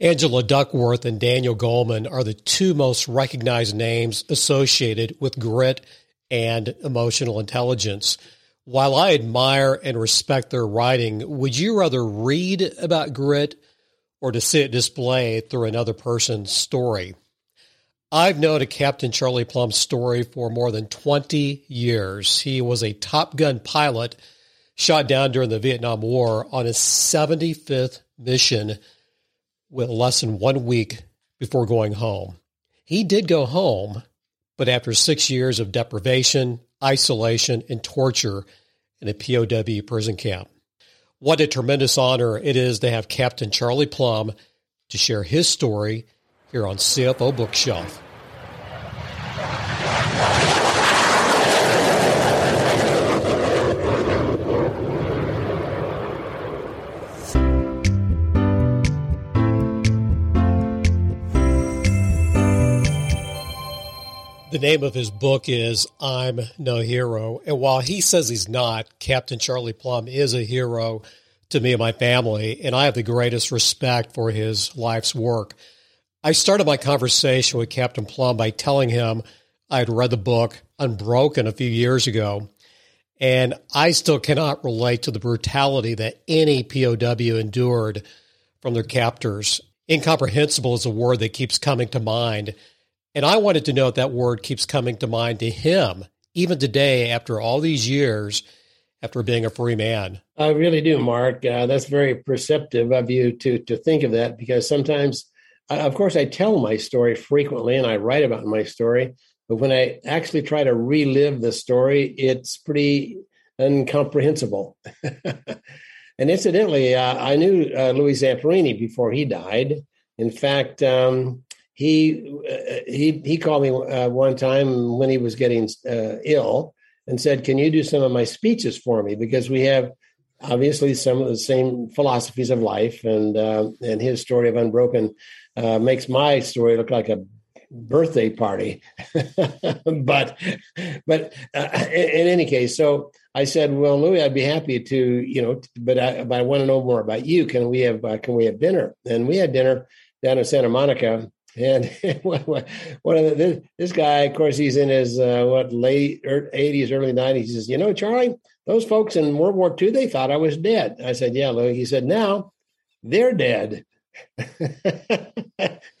Angela Duckworth and Daniel Goleman are the two most recognized names associated with grit and emotional intelligence. While I admire and respect their writing, would you rather read about grit or to see it displayed through another person's story? I've known a Captain Charlie Plumb's story for more than 20 years. He was a Top Gun pilot shot down during the Vietnam War on his 75th mission with less than one week before going home. He did go home, but after six years of deprivation, isolation, and torture in a POW prison camp. What a tremendous honor it is to have Captain Charlie Plumb to share his story here on CFO Bookshelf. The name of his book is I'm No Hero. And while he says he's not, Captain Charlie Plumb is a hero to me and my family, and I have the greatest respect for his life's work. I started my conversation with Captain Plumb by telling him I had read the book Unbroken a few years ago, and I still cannot relate to the brutality that any POW endured from their captors. Incomprehensible is a word that keeps coming to mind and I wanted to know if that word keeps coming to mind to him, even today, after all these years, after being a free man. I really do, Mark. Uh, that's very perceptive of you to to think of that because sometimes, of course, I tell my story frequently and I write about my story, but when I actually try to relive the story, it's pretty incomprehensible. and incidentally, uh, I knew uh, Louis Zamperini before he died. In fact, um, he uh, he he called me uh, one time when he was getting uh, ill and said, "Can you do some of my speeches for me?" Because we have obviously some of the same philosophies of life, and uh, and his story of Unbroken uh, makes my story look like a birthday party. but but uh, in, any case, so I said, "Well, Louis, I'd be happy to, you know, but I, but I want to know more about you. Can we have can we have dinner?" And we had dinner down in Santa Monica and one of the, this, guy, of course, he's in his uh, what late eighties, early nineties. He says, "You know, Charlie, those folks in World War II, they thought I was dead." I said, "Yeah, Lou." He said, "Now they're dead."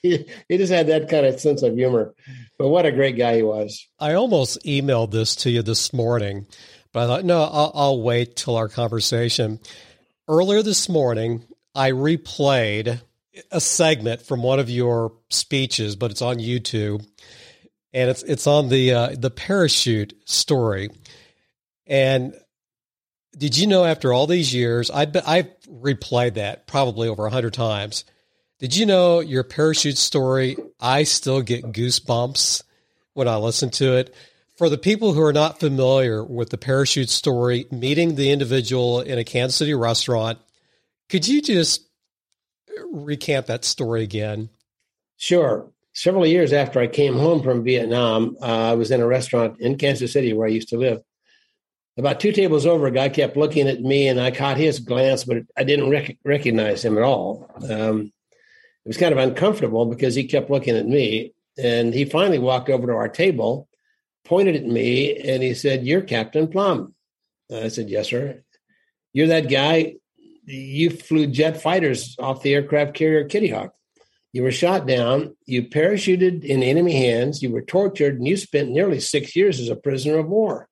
he, he just had that kind of sense of humor. But what a great guy he was. I almost emailed this to you this morning, but I thought, no, I'll, I'll wait till our conversation. Earlier this morning, I replayed a segment from one of your speeches, but it's on YouTube, and it's it's on the uh, the parachute story. And did you know after all these years, I I've replayed that probably over a hundred times. Did you know your parachute story? I still get goosebumps when I listen to it. For the people who are not familiar with the parachute story, meeting the individual in a Kansas City restaurant, could you just recant that story again? Sure. Several years after I came home from Vietnam, uh, I was in a restaurant in Kansas City where I used to live. About two tables over, a guy kept looking at me, and I caught his glance, but I didn't rec- recognize him at all. Um, it was kind of uncomfortable because he kept looking at me, and he finally walked over to our table, pointed at me, and he said, "You're Captain Plumb." I said, "Yes, sir." You're that guy you flew jet fighters off the aircraft carrier Kitty Hawk. You were shot down. You parachuted in enemy hands. You were tortured, and you spent nearly six years as a prisoner of war.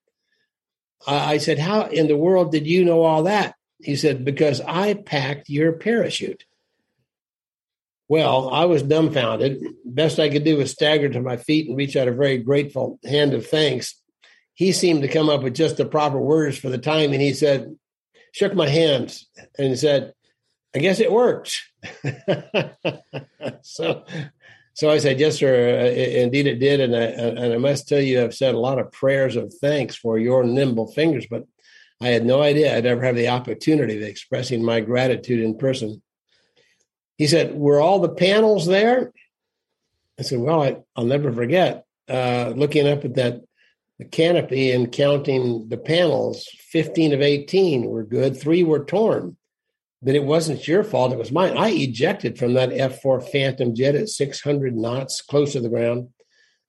I said, How in the world did you know all that? He said, Because I packed your parachute. Well, I was dumbfounded. Best I could do was stagger to my feet and reach out a very grateful hand of thanks. He seemed to come up with just the proper words for the time, and he said, shook my hands and said, I guess it worked. so, so I said, yes, sir. Uh, indeed, it did. And I, and I must tell you, I've said a lot of prayers of thanks for your nimble fingers, but I had no idea I'd ever have the opportunity of expressing my gratitude in person. He said, were all the panels there? I said, well, I, will never forget uh, looking up at that canopy and counting the panels, 15 of 18 were good, three were torn. but it wasn't your fault. It was mine. I ejected from that F 4 Phantom jet at 600 knots, close to the ground.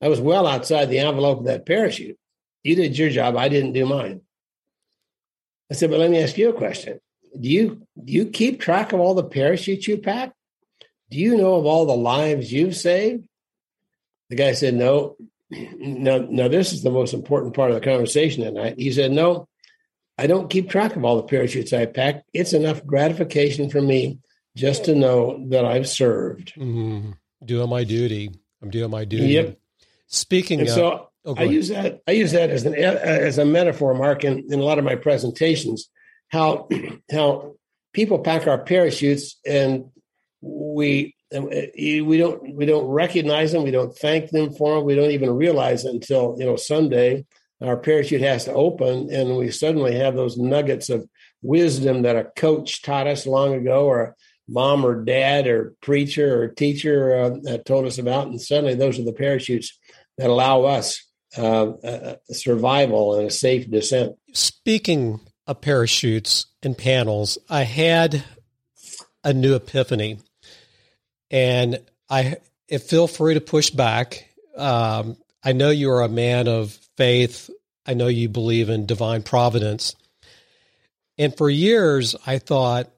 I was well outside the envelope of that parachute. You did your job. I didn't do mine. I said, but let me ask you a question. Do you do you keep track of all the parachutes you pack? Do you know of all the lives you've saved? The guy said, No. No, no, this is the most important part of the conversation tonight. He said, No, I don't keep track of all the parachutes I pack. It's enough gratification for me just to know that I've served. Mm-hmm. Doing my duty. I'm doing my duty. Yep. Speaking and of, so oh, I use that I use that as an as a metaphor, Mark, in, in a lot of my presentations. How how people pack our parachutes and we we don't we don't recognize them, we don't thank them for them, we don't even realize it until you know someday our parachute has to open and we suddenly have those nuggets of wisdom that a coach taught us long ago or mom or dad or preacher or teacher uh, told us about and suddenly those are the parachutes that allow us uh, a survival and a safe descent. Speaking of parachutes and panels i had a new epiphany and i feel free to push back. Um, I know you are a man of faith. I know you believe in divine providence. And for years, I thought,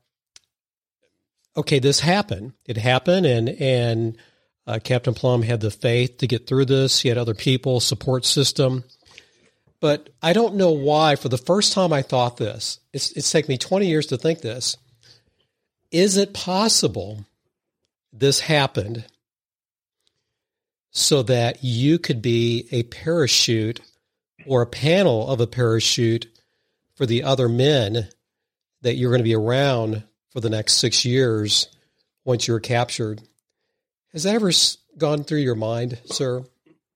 okay, this happened. It happened, and and uh, Captain Plumb had the faith to get through this. He had other people, support system. But I don't know why. For the first time, I thought this. It's it's taken me twenty years to think this. Is it possible this happened so that you could be a parachute or a panel of a parachute for the other men that you're going to be around for the next six years once you're captured. Has that ever gone through your mind, sir?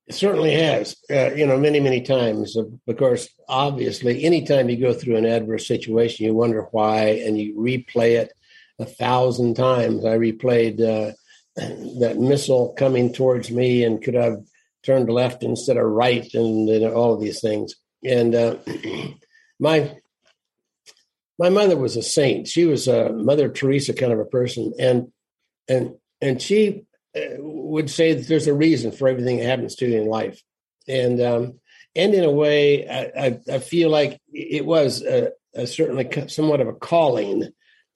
It certainly has, uh, you know, many, many times. Of course, obviously, anytime you go through an adverse situation, you wonder why and you replay it a thousand times. I replayed uh, that missile coming towards me and could have turned left instead of right and, and all of these things. And uh, my my mother was a saint. She was a Mother Teresa kind of a person, and and and she uh, would say that there's a reason for everything that happens to you in life, and um, and in a way, I, I, I feel like it was a, a certainly somewhat of a calling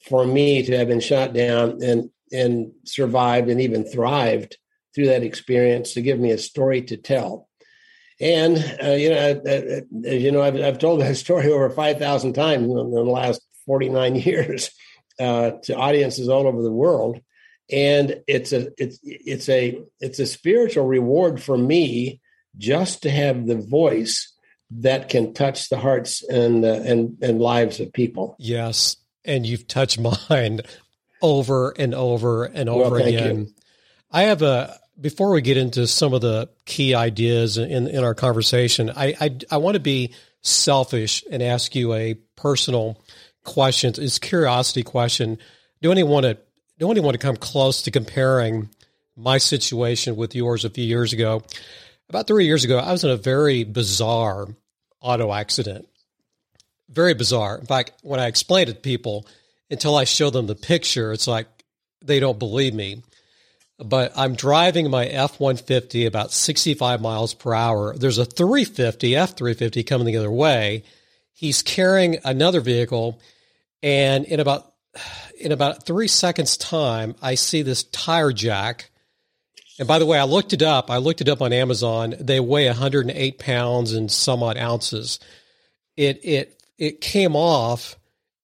for me to have been shot down and and survived and even thrived through that experience to give me a story to tell. And uh, you know, as you know, I've, I've told that story over five thousand times in the last forty nine years uh, to audiences all over the world, and it's a it's it's a it's a spiritual reward for me just to have the voice that can touch the hearts and uh, and and lives of people. Yes, and you've touched mine over and over and over well, again. You. I have a before we get into some of the key ideas in in our conversation. I I, I want to be selfish and ask you a personal question. It's a curiosity question. Do anyone want to do anyone want to come close to comparing my situation with yours a few years ago? About three years ago, I was in a very bizarre auto accident. Very bizarre. In fact, when I explained it to people, until I show them the picture, it's like they don't believe me. But I'm driving my F 150 about 65 miles per hour. There's a 350, F 350 coming the other way. He's carrying another vehicle. And in about in about three seconds time, I see this tire jack. And by the way, I looked it up. I looked it up on Amazon. They weigh 108 pounds and some odd ounces. It it it came off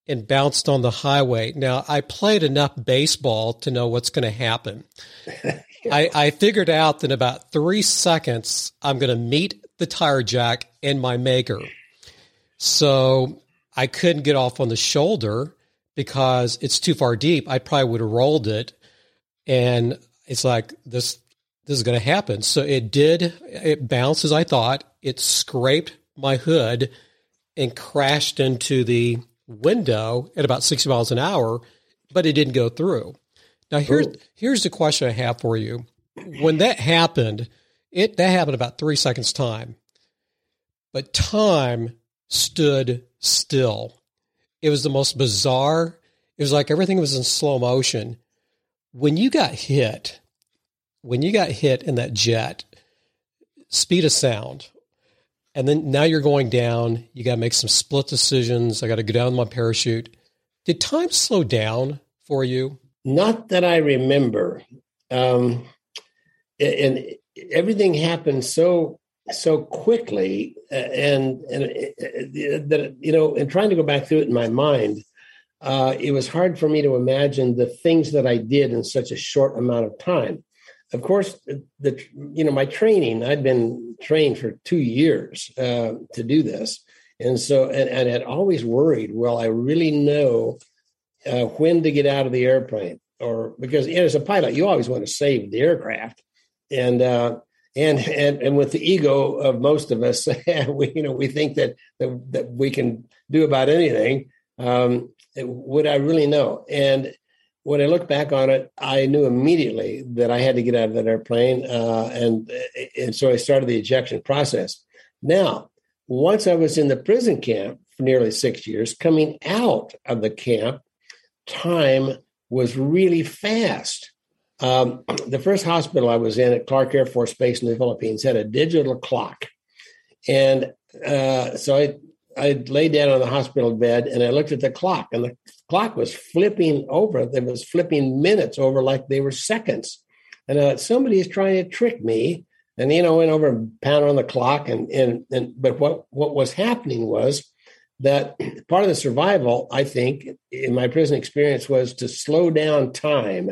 and bounced on the highway. Now, I played enough baseball to know what's going to happen. yeah. I, I figured out that in about three seconds, I'm going to meet the tire jack and my maker. So I couldn't get off on the shoulder because it's too far deep. I probably would have rolled it. And it's like, this, this is going to happen. So it did, it bounced as I thought. It scraped my hood and crashed into the window at about 60 miles an hour, but it didn't go through. Now here's Ooh. here's the question I have for you. When that happened, it that happened about three seconds time, but time stood still. It was the most bizarre. It was like everything was in slow motion. When you got hit, when you got hit in that jet, speed of sound, and then now you're going down, you got to make some split decisions. I got to go down my parachute. Did time slow down for you? Not that I remember. Um, and everything happened so so quickly uh, and and uh, that you know and trying to go back through it in my mind uh, it was hard for me to imagine the things that i did in such a short amount of time of course the you know my training i'd been trained for two years uh, to do this and so and, and had always worried well i really know uh, when to get out of the airplane or because you know, as a pilot you always want to save the aircraft and uh, and and and with the ego of most of us, we you know we think that that, that we can do about anything. Um, would I really know? And when I look back on it, I knew immediately that I had to get out of that airplane, uh, and and so I started the ejection process. Now, once I was in the prison camp for nearly six years, coming out of the camp, time was really fast. Um, the first hospital I was in at Clark Air Force Base in the Philippines had a digital clock, and uh, so I I laid down on the hospital bed and I looked at the clock, and the clock was flipping over. It was flipping minutes over like they were seconds, and uh, somebody is trying to trick me. And you know, went over and pounded on the clock, and and and but what what was happening was that part of the survival, I think, in my prison experience, was to slow down time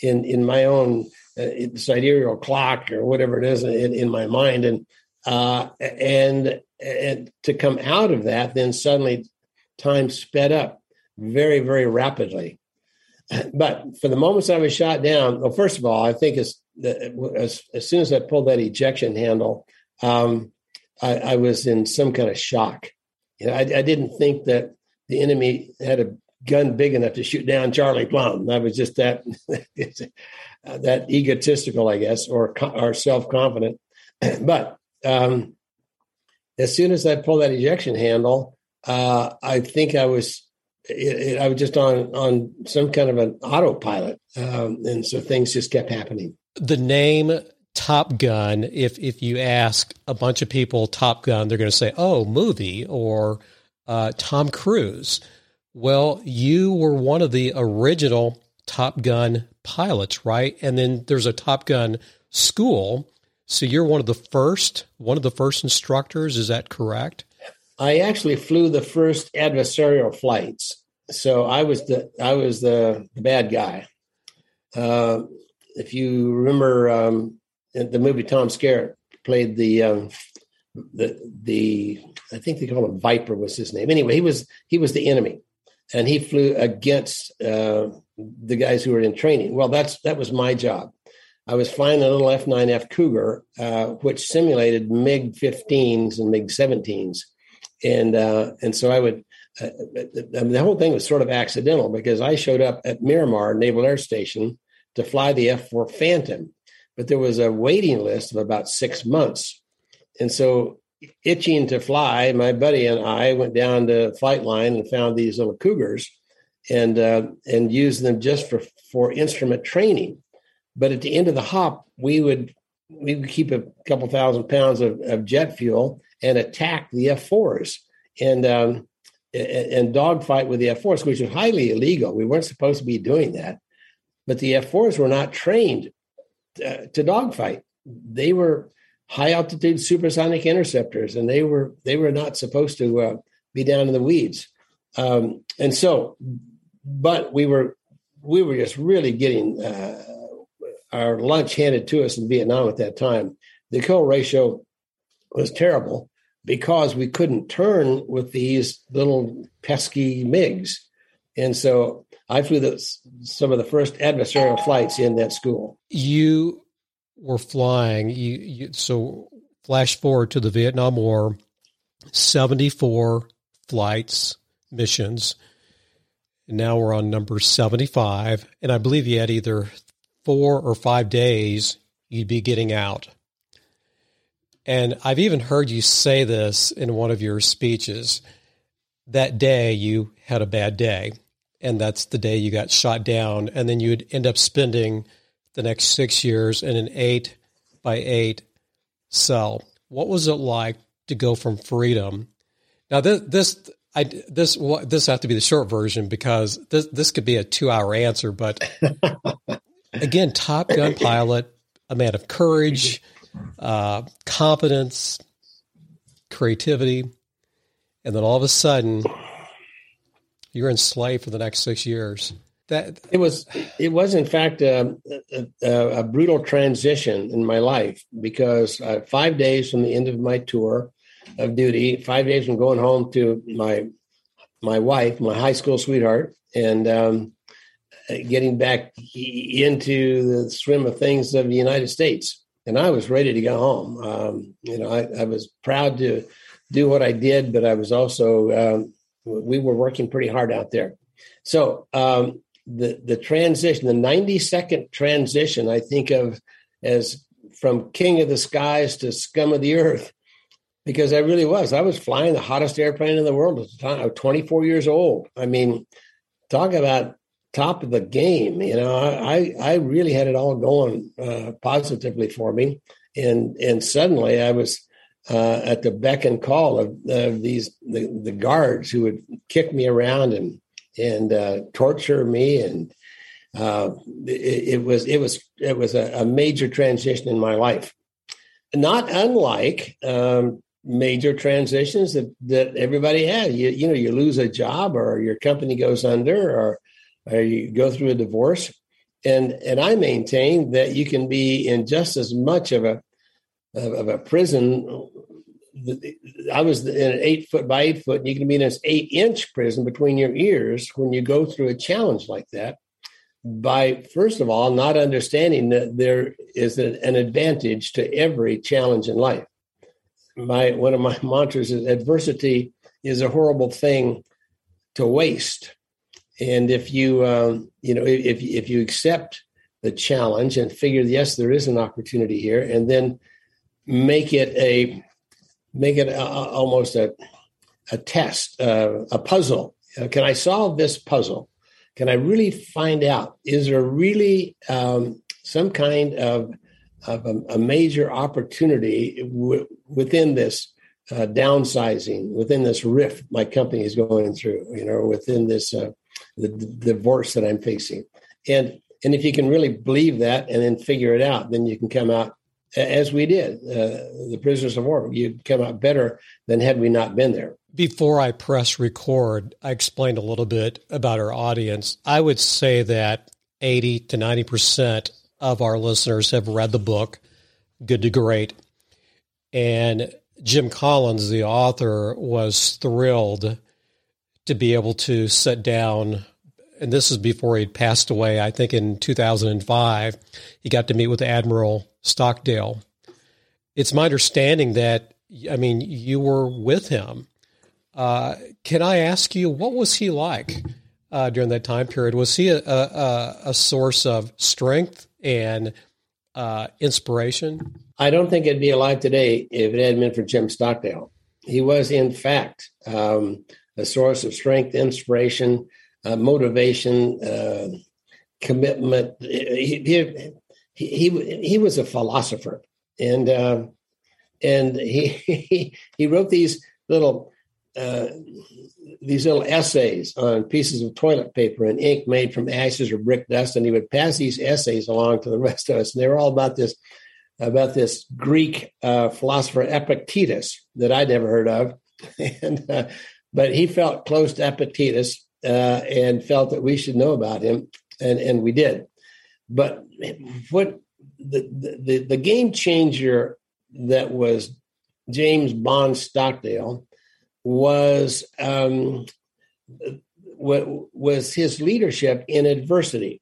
in in my own uh, sidereal clock or whatever it is in, in my mind and uh, and and to come out of that then suddenly time sped up very very rapidly but for the moments i was shot down well first of all i think as as, as soon as i pulled that ejection handle um, I, I, was in some kind of shock you know, I, I didn't think that the enemy had a gun big enough to shoot down Charlie Plumb. I was just that that egotistical, I guess, or or self confident. but um, as soon as I pulled that ejection handle, uh, I think I was it, it, I was just on on some kind of an autopilot, um, and so things just kept happening. The name Top Gun. If if you ask a bunch of people Top Gun, they're going to say, "Oh, movie," or uh, Tom Cruise. Well, you were one of the original Top Gun pilots, right? And then there's a Top Gun school. So you're one of the first, one of the first instructors. Is that correct? I actually flew the first adversarial flights. So I was the I was the, the bad guy. Uh, if you remember um, the movie, Tom Skerritt played the um, the the I think they call him Viper was his name. Anyway, he was he was the enemy and he flew against uh, the guys who were in training. Well, that's that was my job. I was flying a little F9F Cougar, uh, which simulated MiG 15s and MiG 17s, and uh, and so I would. Uh, the whole thing was sort of accidental because I showed up at Miramar Naval Air Station to fly the F4 Phantom, but there was a waiting list of about six months, and so itching to fly, my buddy and I went down to flight line and found these little cougars and uh, and used them just for for instrument training. But at the end of the hop, we would we would keep a couple thousand pounds of, of jet fuel and attack the F fours and um, and dogfight with the F fours, which was highly illegal. We weren't supposed to be doing that, but the F fours were not trained uh, to dogfight. They were high altitude supersonic interceptors, and they were they were not supposed to uh, be down in the weeds. Um, and so, but we were we were just really getting uh, our lunch handed to us in Vietnam at that time. The kill ratio was terrible because we couldn't turn with these little pesky MiGs. And so I flew the, some of the first adversarial flights in that school. You were flying, you, you, so flash forward to the Vietnam War, 74 flights, missions. And now we're on number 75. And I believe you had either four or five days you'd be getting out. And I've even heard you say this in one of your speeches. That day you had a bad day. and that's the day you got shot down, and then you'd end up spending the next six years in an eight by eight cell. What was it like to go from freedom? Now this this I this this have to be the short version because this this could be a two hour answer, but again, Top Gun pilot, a man of courage, uh, competence, creativity, and then all of a sudden you're enslaved for the next six years. That it was it was in fact a, a, a brutal transition in my life because uh, five days from the end of my tour of duty, five days from going home to my my wife, my high school sweetheart, and um, getting back into the swim of things of the United States. And I was ready to go home. Um, you know, I, I, was proud to do what I did, but I was also um, we were working pretty hard out there. So um, the the transition, the ninety second transition, I think of as from king of the skies to scum of the earth, because I really was. I was flying the hottest airplane in the world at the time. I was 24 years old. I mean, talk about top of the game. You know, I I really had it all going uh, positively for me, and and suddenly I was uh, at the beck and call of, of these the, the, guards who would kick me around and and uh, torture me. And uh, it, it, was it was it was a, a, major transition in my life. Not unlike um, major transitions that that everybody has you, you know you lose a job or your company goes under or, or you go through a divorce and and I maintain that you can be in just as much of a of, of a prison. I was in an eight foot by eight foot, and you can be in this eight inch prison between your ears when you go through a challenge like that. By first of all, not understanding that there is an advantage to every challenge in life. My one of my mantras is adversity is a horrible thing to waste, and if you um, you know if if you accept the challenge and figure yes there is an opportunity here, and then make it a make it a, almost a a test, uh, a puzzle. Uh, can I solve this puzzle? Can I really find out? Is there really um, some kind of of a, a major opportunity w- within this uh, downsizing, within this rift my company is going through? You know, within this uh, the, divorce that I'm facing, and and if you can really believe that and then figure it out, then you can come out as we did, uh, the prisoners of war. You'd come out better than had we not been there. Before I press record, I explained a little bit about our audience. I would say that 80 to 90% of our listeners have read the book, Good to Great. And Jim Collins, the author, was thrilled to be able to sit down. And this is before he'd passed away, I think in 2005. He got to meet with Admiral Stockdale. It's my understanding that, I mean, you were with him. Uh, can I ask you, what was he like uh, during that time period? Was he a, a, a source of strength and uh, inspiration? I don't think it'd be alive today if it hadn't been for Jim Stockdale. He was, in fact, um, a source of strength, inspiration, uh, motivation, uh, commitment. He, he, he he, was a philosopher, and uh, and he, he he wrote these little uh, these little essays on pieces of toilet paper and ink made from ashes or brick dust, and he would pass these essays along to the rest of us, and they were all about this about this Greek uh, philosopher Epictetus that I'd never heard of, and uh, but he felt close to Epictetus uh, and felt that we should know about him, and and we did. But what the, the, the game changer that was James Bond Stockdale was um, was his leadership in adversity.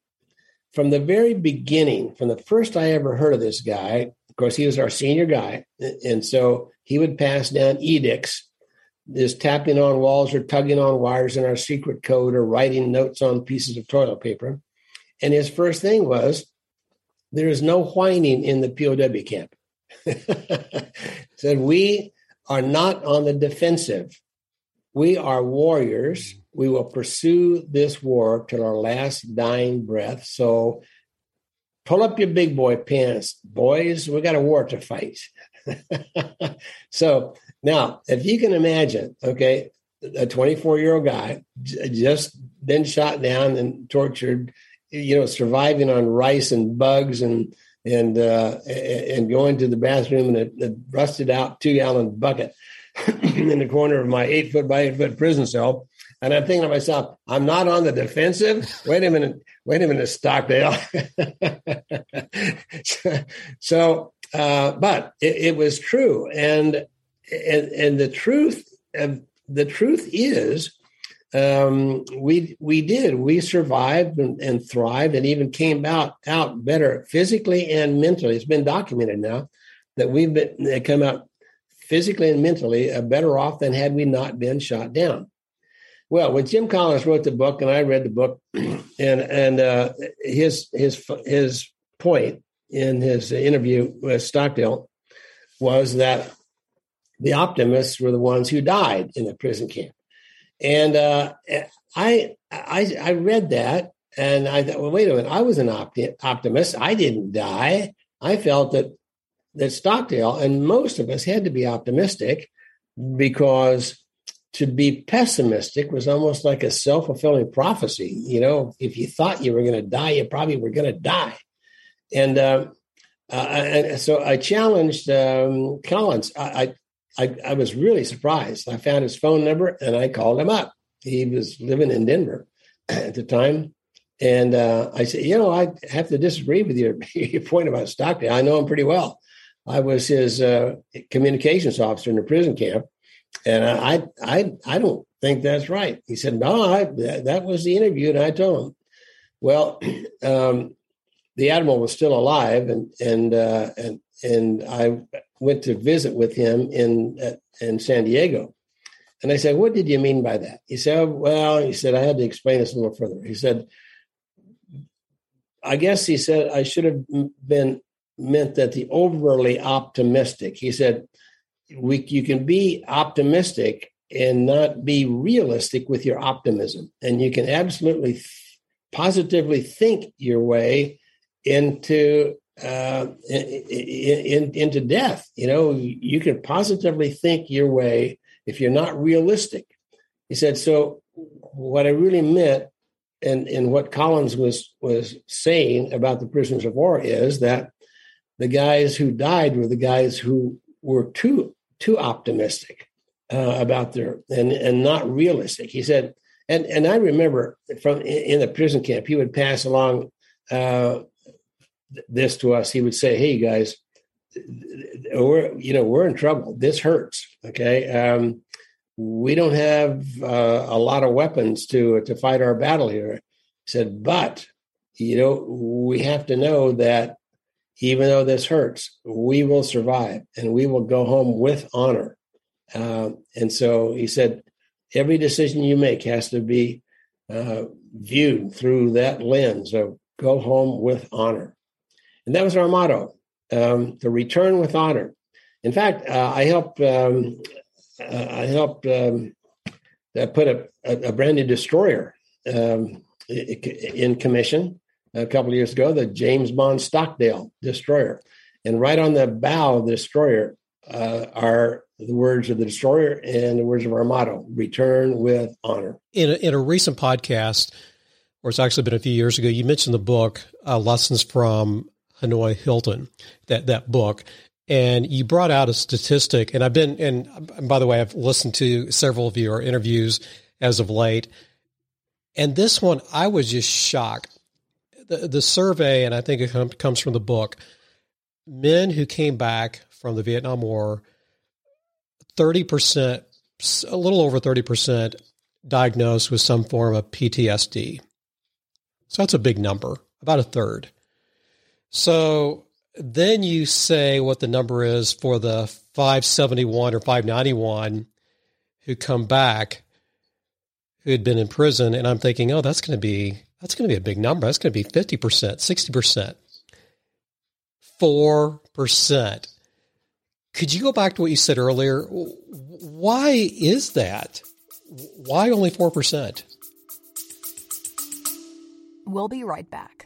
From the very beginning, from the first I ever heard of this guy, of course, he was our senior guy. And so he would pass down edicts, just tapping on walls or tugging on wires in our secret code or writing notes on pieces of toilet paper. And his first thing was, there is no whining in the POW camp. Said we are not on the defensive. We are warriors. we will pursue this war till our last dying breath. So pull up your big boy pants, boys. We got a war to fight. so now, if you can imagine, okay, a 24 year old guy just been shot down and tortured, you know, surviving on rice and bugs and and uh, and going to the bathroom in a, a rusted out two gallon bucket in the corner of my eight foot by eight foot prison cell. And I'm thinking to myself, I'm not on the defensive. Wait a minute, wait a minute, Stockdale. so, uh, but it, it, was true, and and and the truth, uh, the truth is, um, we we did we survived and, and, thrived and even came out out better physically and mentally. It's been documented now that we've been come out physically and mentally uh, better off than had we not been shot down. Well, when Jim Collins wrote the book, and I read the book, and and uh, his his his point in his interview with Stockdale was that the optimists were the ones who died in the prison camp, and uh, I I I read that, and I thought, well, wait a minute, I was an opti- optimist. I didn't die. I felt that that Stockdale and most of us had to be optimistic because to be pessimistic was almost like a self fulfilling prophecy. You know, if you thought you were going to die, you probably were going to die. And, uh, uh, and so I challenged um, Collins. I, I, I I was really surprised. I found his phone number and I called him up. He was living in Denver at the time. And uh, I said, you know, I have to disagree with your, your point about Stockdale. I know him pretty well. I was his uh, communications officer in the prison camp, and I, I, I don't think that's right. He said, no, I, that, was the interview, and I told him. Well, um, the admiral was still alive, and and uh, and and I went to visit with him in in San Diego, and I said, "What did you mean by that?" He said, "Well," he said, "I had to explain this a little further." He said, "I guess," he said, "I should have been meant that the overly optimistic. He said, we, you can be optimistic and not be realistic with your optimism. And you can absolutely th- positively think your way into uh, in, in, into death. You know, you can positively think your way if you're not realistic. He said, so what I really meant and, and what Collins was was saying about the prisoners of war is that the guys who died were the guys who were too too optimistic uh, about their and and not realistic. He said, and and I remember from in the prison camp, he would pass along uh, this to us. He would say, "Hey guys, we're you know we're in trouble. This hurts. Okay, um, we don't have uh, a lot of weapons to to fight our battle here." He said, "But you know we have to know that even though this hurts, we will survive and we will go home with honor. Uh, and so he said, every decision you make has to be uh, viewed through that lens of go home with honor. And that was our motto um, to return with honor. In fact, uh, I helped, um, uh, I helped um, uh, put a, a, brand new destroyer um, in commission a couple years ago, the James Bond Stockdale destroyer. And right on the bow of the destroyer uh, are the words of the destroyer and the words of our motto return with honor. In a, in a recent podcast, or it's actually been a few years ago, you mentioned the book uh, Lessons from Hanoi Hilton, that, that book. And you brought out a statistic, and I've been, and, by the way, I've listened to several of your interviews as of late. And this one, I was just shocked the, the survey, and I think it com- comes from the book, men who came back from the Vietnam War, 30%, a little over 30% diagnosed with some form of PTSD. So that's a big number, about a third. So then you say what the number is for the 571 or 591 who come back who had been in prison. And I'm thinking, oh, that's going to be that's going to be a big number. That's going to be 50%, 60%. 4%. Could you go back to what you said earlier? Why is that? Why only 4%? We'll be right back.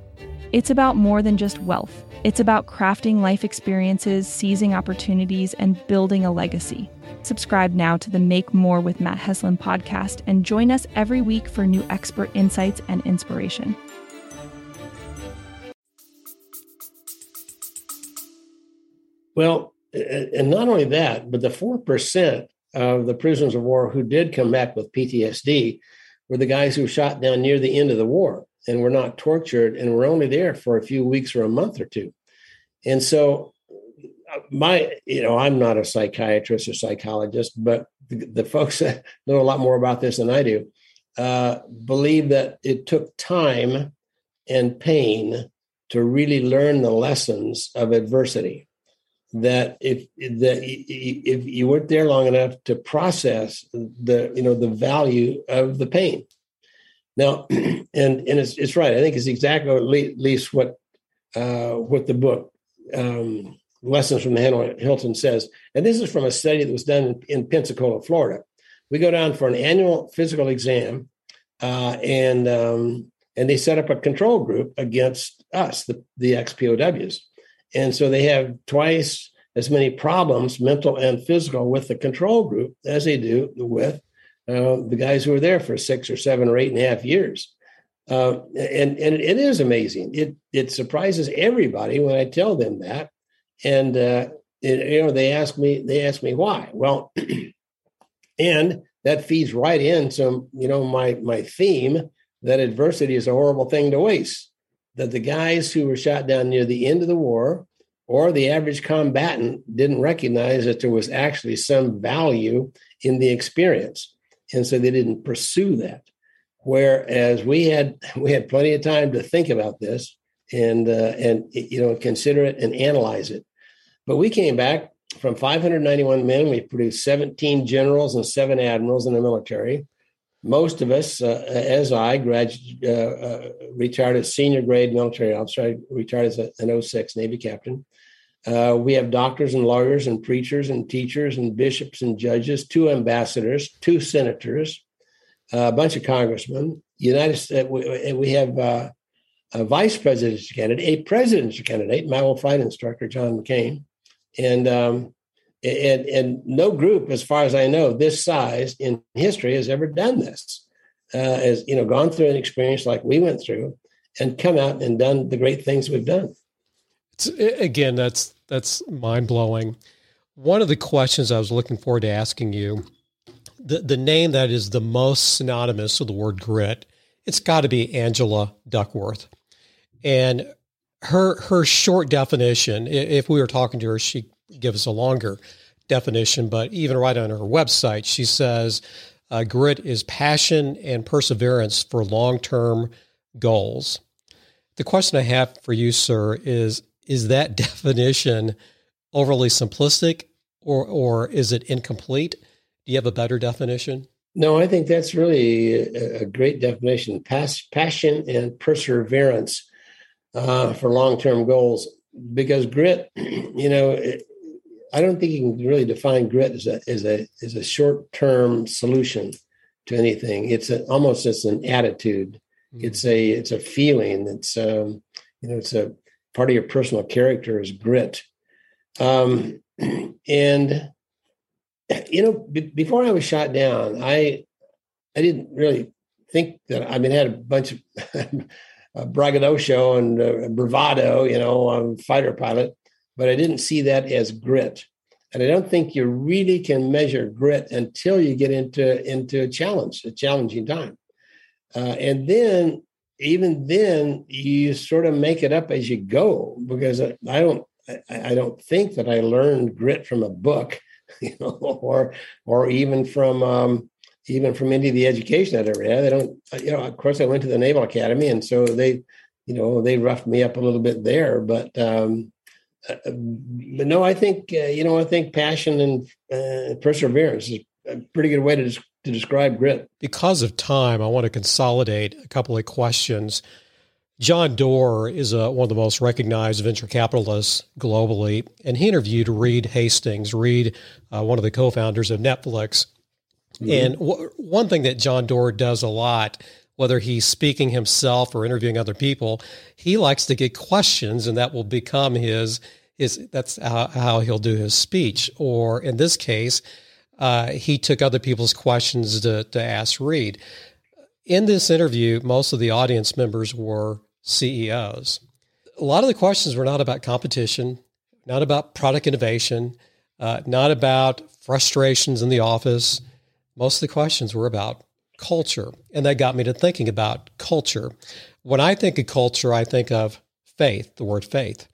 It's about more than just wealth. It's about crafting life experiences, seizing opportunities, and building a legacy. Subscribe now to the Make More with Matt Heslin podcast and join us every week for new expert insights and inspiration. Well, and not only that, but the 4% of the prisoners of war who did come back with PTSD were the guys who were shot down near the end of the war and we're not tortured and we're only there for a few weeks or a month or two. And so, my, you know, I'm not a psychiatrist or psychologist, but the, the folks that know a lot more about this than I do uh, believe that it took time and pain to really learn the lessons of adversity. That if that if you weren't there long enough to process the you know the value of the pain, now, and and it's, it's right. I think it's exactly at least what uh, what the book um, Lessons from the Hilton says. And this is from a study that was done in, Pensacola, Florida. We go down for an annual physical exam, uh, and um, and they set up a control group against us, the the ex-POWs. And so they have twice as many problems, mental and physical, with the control group as they do with uh, the guys who were there for six or seven or eight and a half years. Uh, and and it is amazing. It it surprises everybody when I tell them that, and uh, it, you know they ask me they ask me why. Well, and that feeds right into you know my my theme that adversity is a horrible thing to waste. That the guys who were shot down near the end of the war, or the average combatant, didn't recognize that there was actually some value in the experience and so they didn't pursue that. Whereas we had we had plenty of time to think about this and uh, and you know consider it and analyze it. But we came back from 591 men. We produced 17 generals and seven admirals in the military. Most of us, uh, as I, graduated, uh, uh, retired as senior grade military officer. I retired as an 06 Navy captain. Uh, we have doctors and lawyers and preachers and teachers and bishops and judges, two ambassadors, two senators, uh, a bunch of congressmen. United States, we, we have uh, a vice presidential candidate, a presidential candidate, my old flight instructor John McCain, and um, and and no group, as far as I know, this size in history has ever done this. Uh, has you know gone through an experience like we went through, and come out and done the great things we've done. It's, again, that's that's mind blowing. One of the questions I was looking forward to asking you, the the name that is the most synonymous with the word grit, it's got to be Angela Duckworth, and her her short definition. If we were talking to her, she give us a longer definition, but even right on her website, she says uh, grit is passion and perseverance for long term goals. The question I have for you, sir, is is that definition overly simplistic or or is it incomplete? Do you have a better definition? No, I think that's really a, great definition. Pas- passion and perseverance uh, for long-term goals. Because grit, you know, it, I don't think you can really define grit as a as a as a short-term solution to anything. It's a, almost as an attitude. Mm-hmm. It's a it's a feeling. It's um, you know, it's a part of your personal character is grit. Um, and you know, b- before I was shot down, I I didn't really think that. I mean, I had a bunch of braggadocio and uh, bravado, you know, fighter pilot, but I didn't see that as grit. And I don't think you really can measure grit until you get into into a challenge, a challenging time. Uh, and then even then you sort of make it up as you go because I, don't I, don't think that I learned grit from a book, you know, or or even from um, even from any of the education I'd ever had. They don't, you know, of course, I went to the Naval Academy, and so they, you know, they roughed me up a little bit there. But, um, uh, but no, I think, uh, you know, I think passion and uh, perseverance is a pretty good way to, to describe grit. Because of time, I want to consolidate a couple of questions. John Doerr is a, one of the most recognized venture capitalists globally, and he interviewed Reed Hastings, Reed, uh, one of the co founders of Netflix. Mm-hmm. And w- one thing that John Doerr does a lot, whether he's speaking himself or interviewing other people, he likes to get questions, and that will become his his. That's how, how he'll do his speech. Or in this case, uh, he took other people's questions to to ask Reed. In this interview, most of the audience members were CEOs. A lot of the questions were not about competition, not about product innovation, uh, not about frustrations in the office. Most of the questions were about culture. And that got me to thinking about culture. When I think of culture, I think of faith, the word faith,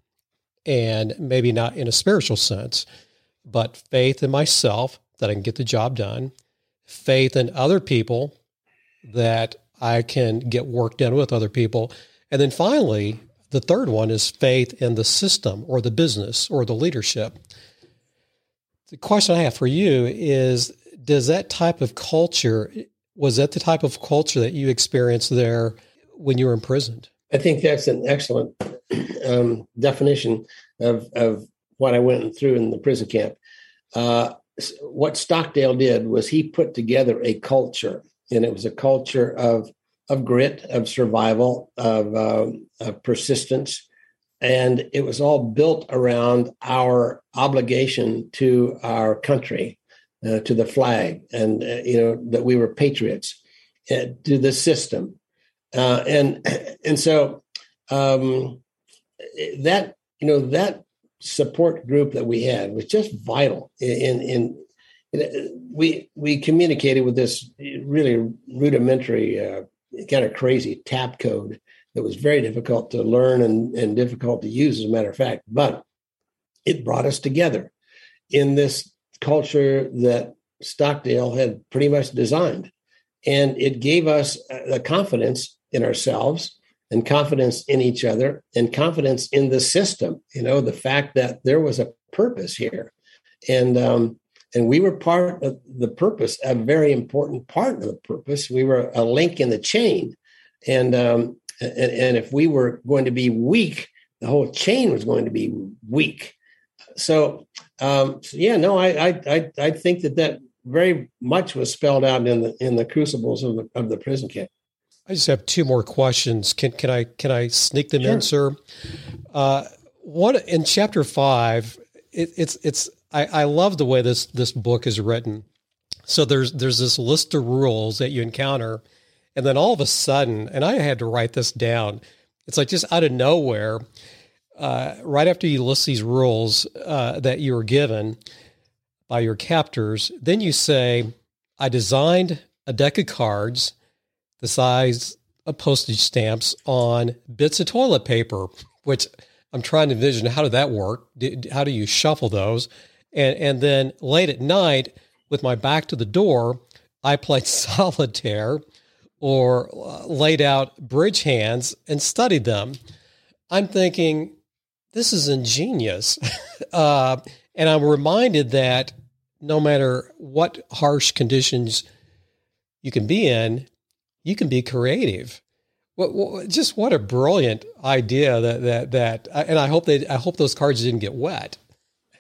and maybe not in a spiritual sense, but faith in myself that I can get the job done, faith in other people that I can get work done with other people, and then finally, the third one is faith in the system or the business or the leadership. The question I have for you is Does that type of culture, was that the type of culture that you experienced there when you were imprisoned? I think that's an excellent um, definition of, of what I went through in the prison camp. Uh, what Stockdale did was he put together a culture, and it was a culture of of grit, of survival, of, uh, of persistence. And it was all built around our obligation to our country, uh, to the flag, and, uh, you know, that we were patriots, uh, to the system. Uh, and, and so um, that, you know, that support group that we had was just vital in, in, in we we communicated with this really rudimentary uh, kind of crazy tap code that was very difficult to learn and, and difficult to use, as a matter of fact. But it brought us together in this culture that Stockdale had pretty much designed. And it gave us uh, the confidence in ourselves and confidence in each other and confidence in the system, you know, the fact that there was a purpose here. And um, and we were part of the purpose, a very important part of the purpose. We were a link in the chain, and um, and, and if we were going to be weak, the whole chain was going to be weak. So, um, so yeah, no, I, I I think that that very much was spelled out in the in the crucibles of the of the prison camp. I just have two more questions. Can can I can I sneak them sure. in, sir? Uh, one in chapter five, it, it's it's I, I love the way this this book is written. So there's there's this list of rules that you encounter, and then all of a sudden, and I had to write this down. It's like just out of nowhere, uh, right after you list these rules uh, that you were given by your captors, then you say, "I designed a deck of cards the size of postage stamps on bits of toilet paper," which I'm trying to envision how did that work? How do you shuffle those? And, and then late at night, with my back to the door, I played solitaire or uh, laid out bridge hands and studied them. I'm thinking, this is ingenious. uh, and I'm reminded that no matter what harsh conditions you can be in, you can be creative. What, what, just what a brilliant idea that that that and I hope they I hope those cards didn't get wet.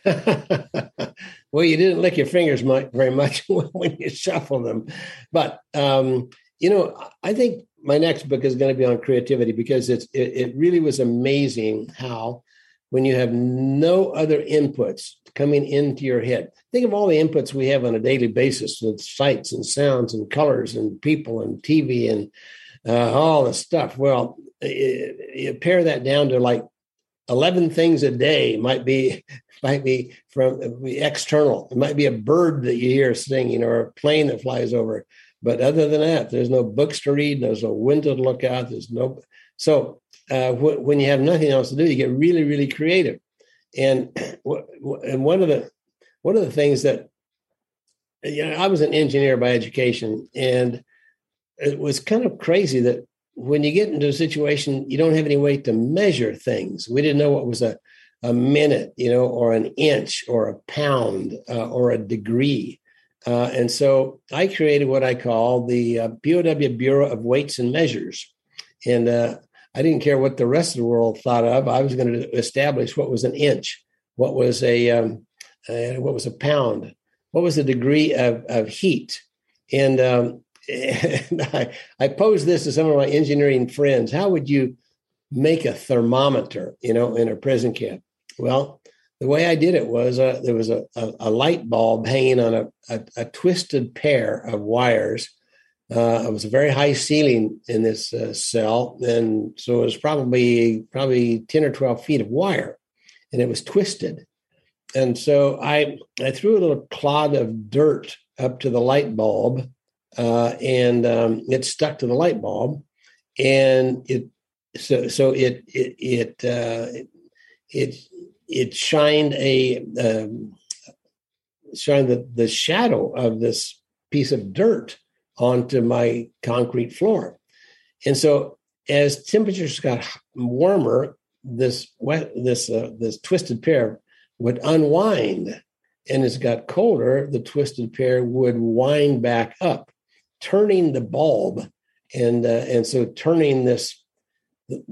well, you didn't lick your fingers much, very much when you shuffle them. But, um, you know, I think my next book is going to be on creativity because it's, it, it really was amazing how when you have no other inputs coming into your head, think of all the inputs we have on a daily basis with sights and sounds and colors and people and TV and uh, all the stuff. Well, you pare that down to like 11 things a day might be might be from be external. It might be a bird that you hear singing or a plane that flies over. But other than that, there's no books to read. There's no window to look out. There's no. So uh, wh- when you have nothing else to do, you get really, really creative. And and one of the one of the things that you know, I was an engineer by education, and it was kind of crazy that when you get into a situation, you don't have any way to measure things. We didn't know what was a, a minute, you know, or an inch or a pound uh, or a degree. Uh, and so I created what I call the uh, Bureau of Weights and Measures. And uh, I didn't care what the rest of the world thought of. I was going to establish what was an inch, what was a um, uh, what was a pound, what was the degree of, of heat. And, um, and I, I posed this to some of my engineering friends. How would you make a thermometer, you know, in a prison camp? Well, the way I did it was uh, there was a, a, a, light bulb hanging on a, a, a twisted pair of wires. Uh, it was a very high ceiling in this uh, cell, and so it was probably probably ten or twelve feet of wire, and it was twisted. And so I I threw a little clod of dirt up to the light bulb, uh, and um, it stuck to the light bulb, and it so so it it it uh, it it shined a um, shined the, the shadow of this piece of dirt onto my concrete floor. And so as temperatures got warmer, this wet, this uh, this twisted pair would unwind, and as it got colder, the twisted pair would wind back up, turning the bulb, and uh, and so turning this the,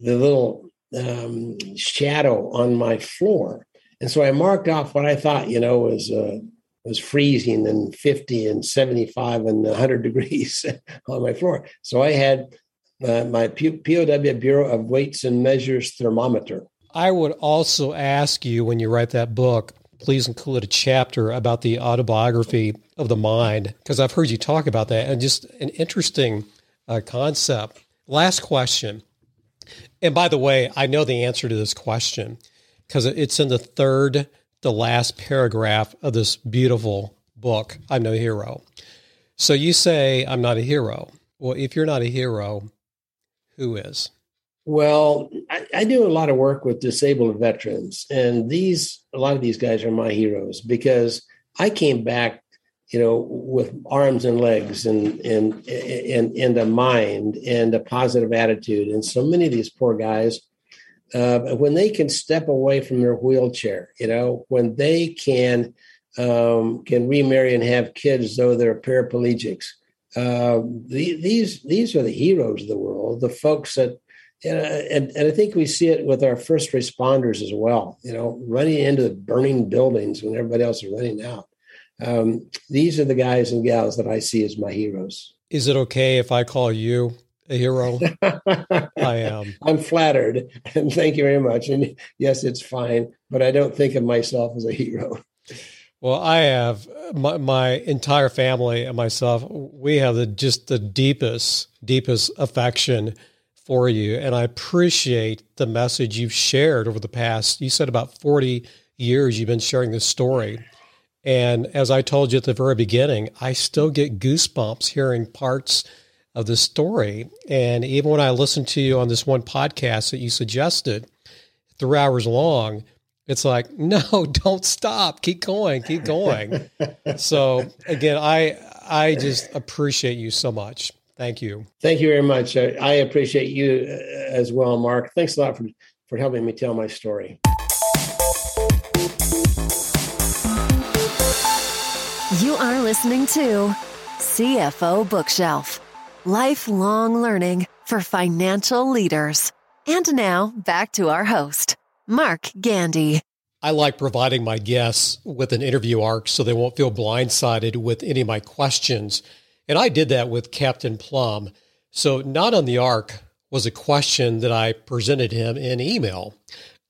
the little um, shadow on my floor. And so I marked off what I thought, you know, was uh, was freezing and 50 and 75 and 100 degrees on my floor. So I had uh, my POW Bureau of Weights and Measures thermometer. I would also ask you when you write that book, please include a chapter about the autobiography of the mind, because I've heard you talk about that and just an interesting uh, concept. Last question and by the way, I know the answer to this question because it's in the third, the last paragraph of this beautiful book, I'm No Hero. So you say, I'm not a hero. Well, if you're not a hero, who is? Well, I, I, do a lot of work with disabled veterans, and these a lot of these guys are my heroes because I came back you know, with arms and legs and and and and a mind and a positive attitude. And so many of these poor guys, uh, when they can step away from their wheelchair, you know, when they can um, can remarry and have kids, though they're paraplegics. Uh, the, these these are the heroes of the world, the folks that. and, and I think we see it with our first responders as well. You know, running into the burning buildings when everybody else is running out um, these are the guys and gals that I see as my heroes. Is it okay if I call you a hero? I am. I'm flattered, and thank you very much. And yes, it's fine, but I don't think of myself as a hero. Well, I have my, my entire family and myself. We have the, just the deepest, deepest affection for you, and I appreciate the message you've shared over the past. You said about forty years you've been sharing this story and as I told you at the very beginning, I still get goosebumps hearing parts of the story. And even when I listened to you on this one podcast that you suggested, three hours long, it's like, no, don't stop. Keep going, keep going. so again, I I just appreciate you so much. Thank you. Thank you very much. I appreciate you uh, as well, Mark. Thanks a lot for, for helping me tell my story. You are listening to CFO Bookshelf Lifelong Learning for Financial Leaders. And now back to our host, Mark Gandy. I like providing my guests with an interview arc so they won't feel blindsided with any of my questions. And I did that with Captain Plumb. So, not on the arc was a question that I presented him in email.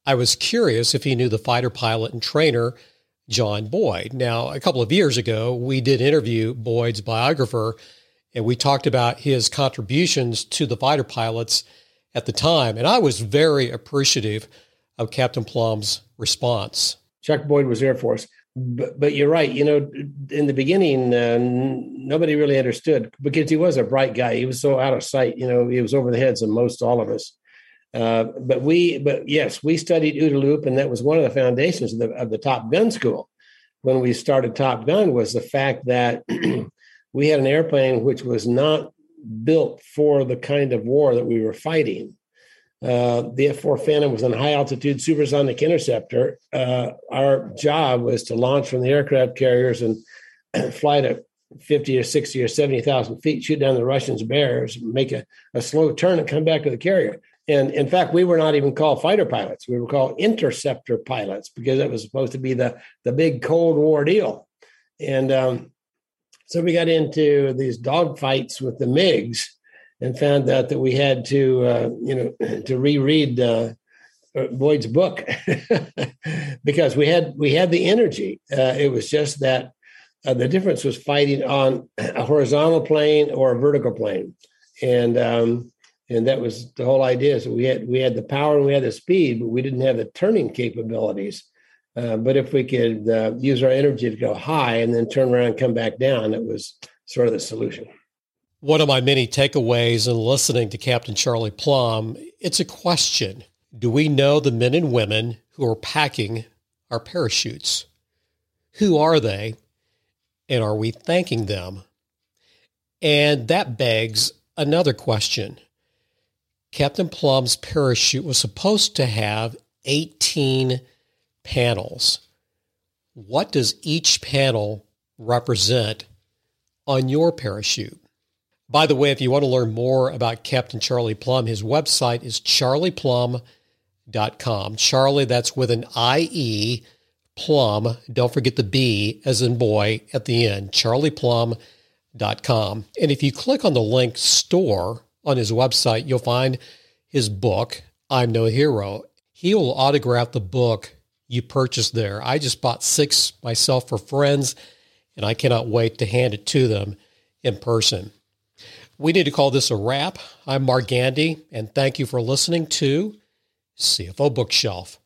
I was curious if he knew the fighter pilot and trainer John Boyd. Now, a couple of years ago, we did interview Boyd's biographer, and we talked about his contributions to the fighter pilots at the time. And I was very appreciative of Captain Plumb's response. Chuck Boyd was Air Force. But, but you're right. You know, in the beginning, uh, nobody really understood because he was a bright guy. He was so out of sight. You know, he was over the heads of most all of us. Uh, but we, but yes, we studied OODA loop, and that was one of the foundations of the, of the Top Gun School. when we started Top Gun was the fact that we had an airplane which was not built for the kind of war that we were fighting. Uh, the F 4 Phantom was a high altitude supersonic interceptor. Uh, our job was to launch from the aircraft carriers and fly to 50 or 60 or 70,000 feet, shoot down the Russians' bears, make a, a slow turn and come back to the carrier. And in fact, we were not even called fighter pilots. We were called interceptor pilots because it was supposed to be the, the big Cold War deal. And um, so we got into these dogfights with the MiGs and found out that we had to, uh, you know, to reread uh, Boyd's book because we had we had the energy. Uh, it was just that uh, the difference was fighting on a horizontal plane or a vertical plane, and um, and that was the whole idea. So we had we had the power and we had the speed, but we didn't have the turning capabilities. Uh, but if we could uh, use our energy to go high and then turn around and come back down, it was sort of the solution. One of my many takeaways in listening to Captain Charlie Plumb, it's a question. Do we know the men and women who are packing our parachutes? Who are they? And are we thanking them? And that begs another question. Captain Plumb's parachute was supposed to have 18 panels. What does each panel represent on your parachute? By the way, if you want to learn more about Captain Charlie Plumb, his website is charlieplumb.com. Charlie, that's with an I-E, plum. don't forget the B as in boy at the end, charlieplumb.com. And if you click on the link store on his website, you'll find his book, I'm No Hero. He will autograph the book you purchased there. I just bought six myself for friends, and I cannot wait to hand it to them in person. We need to call this a wrap. I'm Mark Gandy, and thank you for listening to CFO Bookshelf.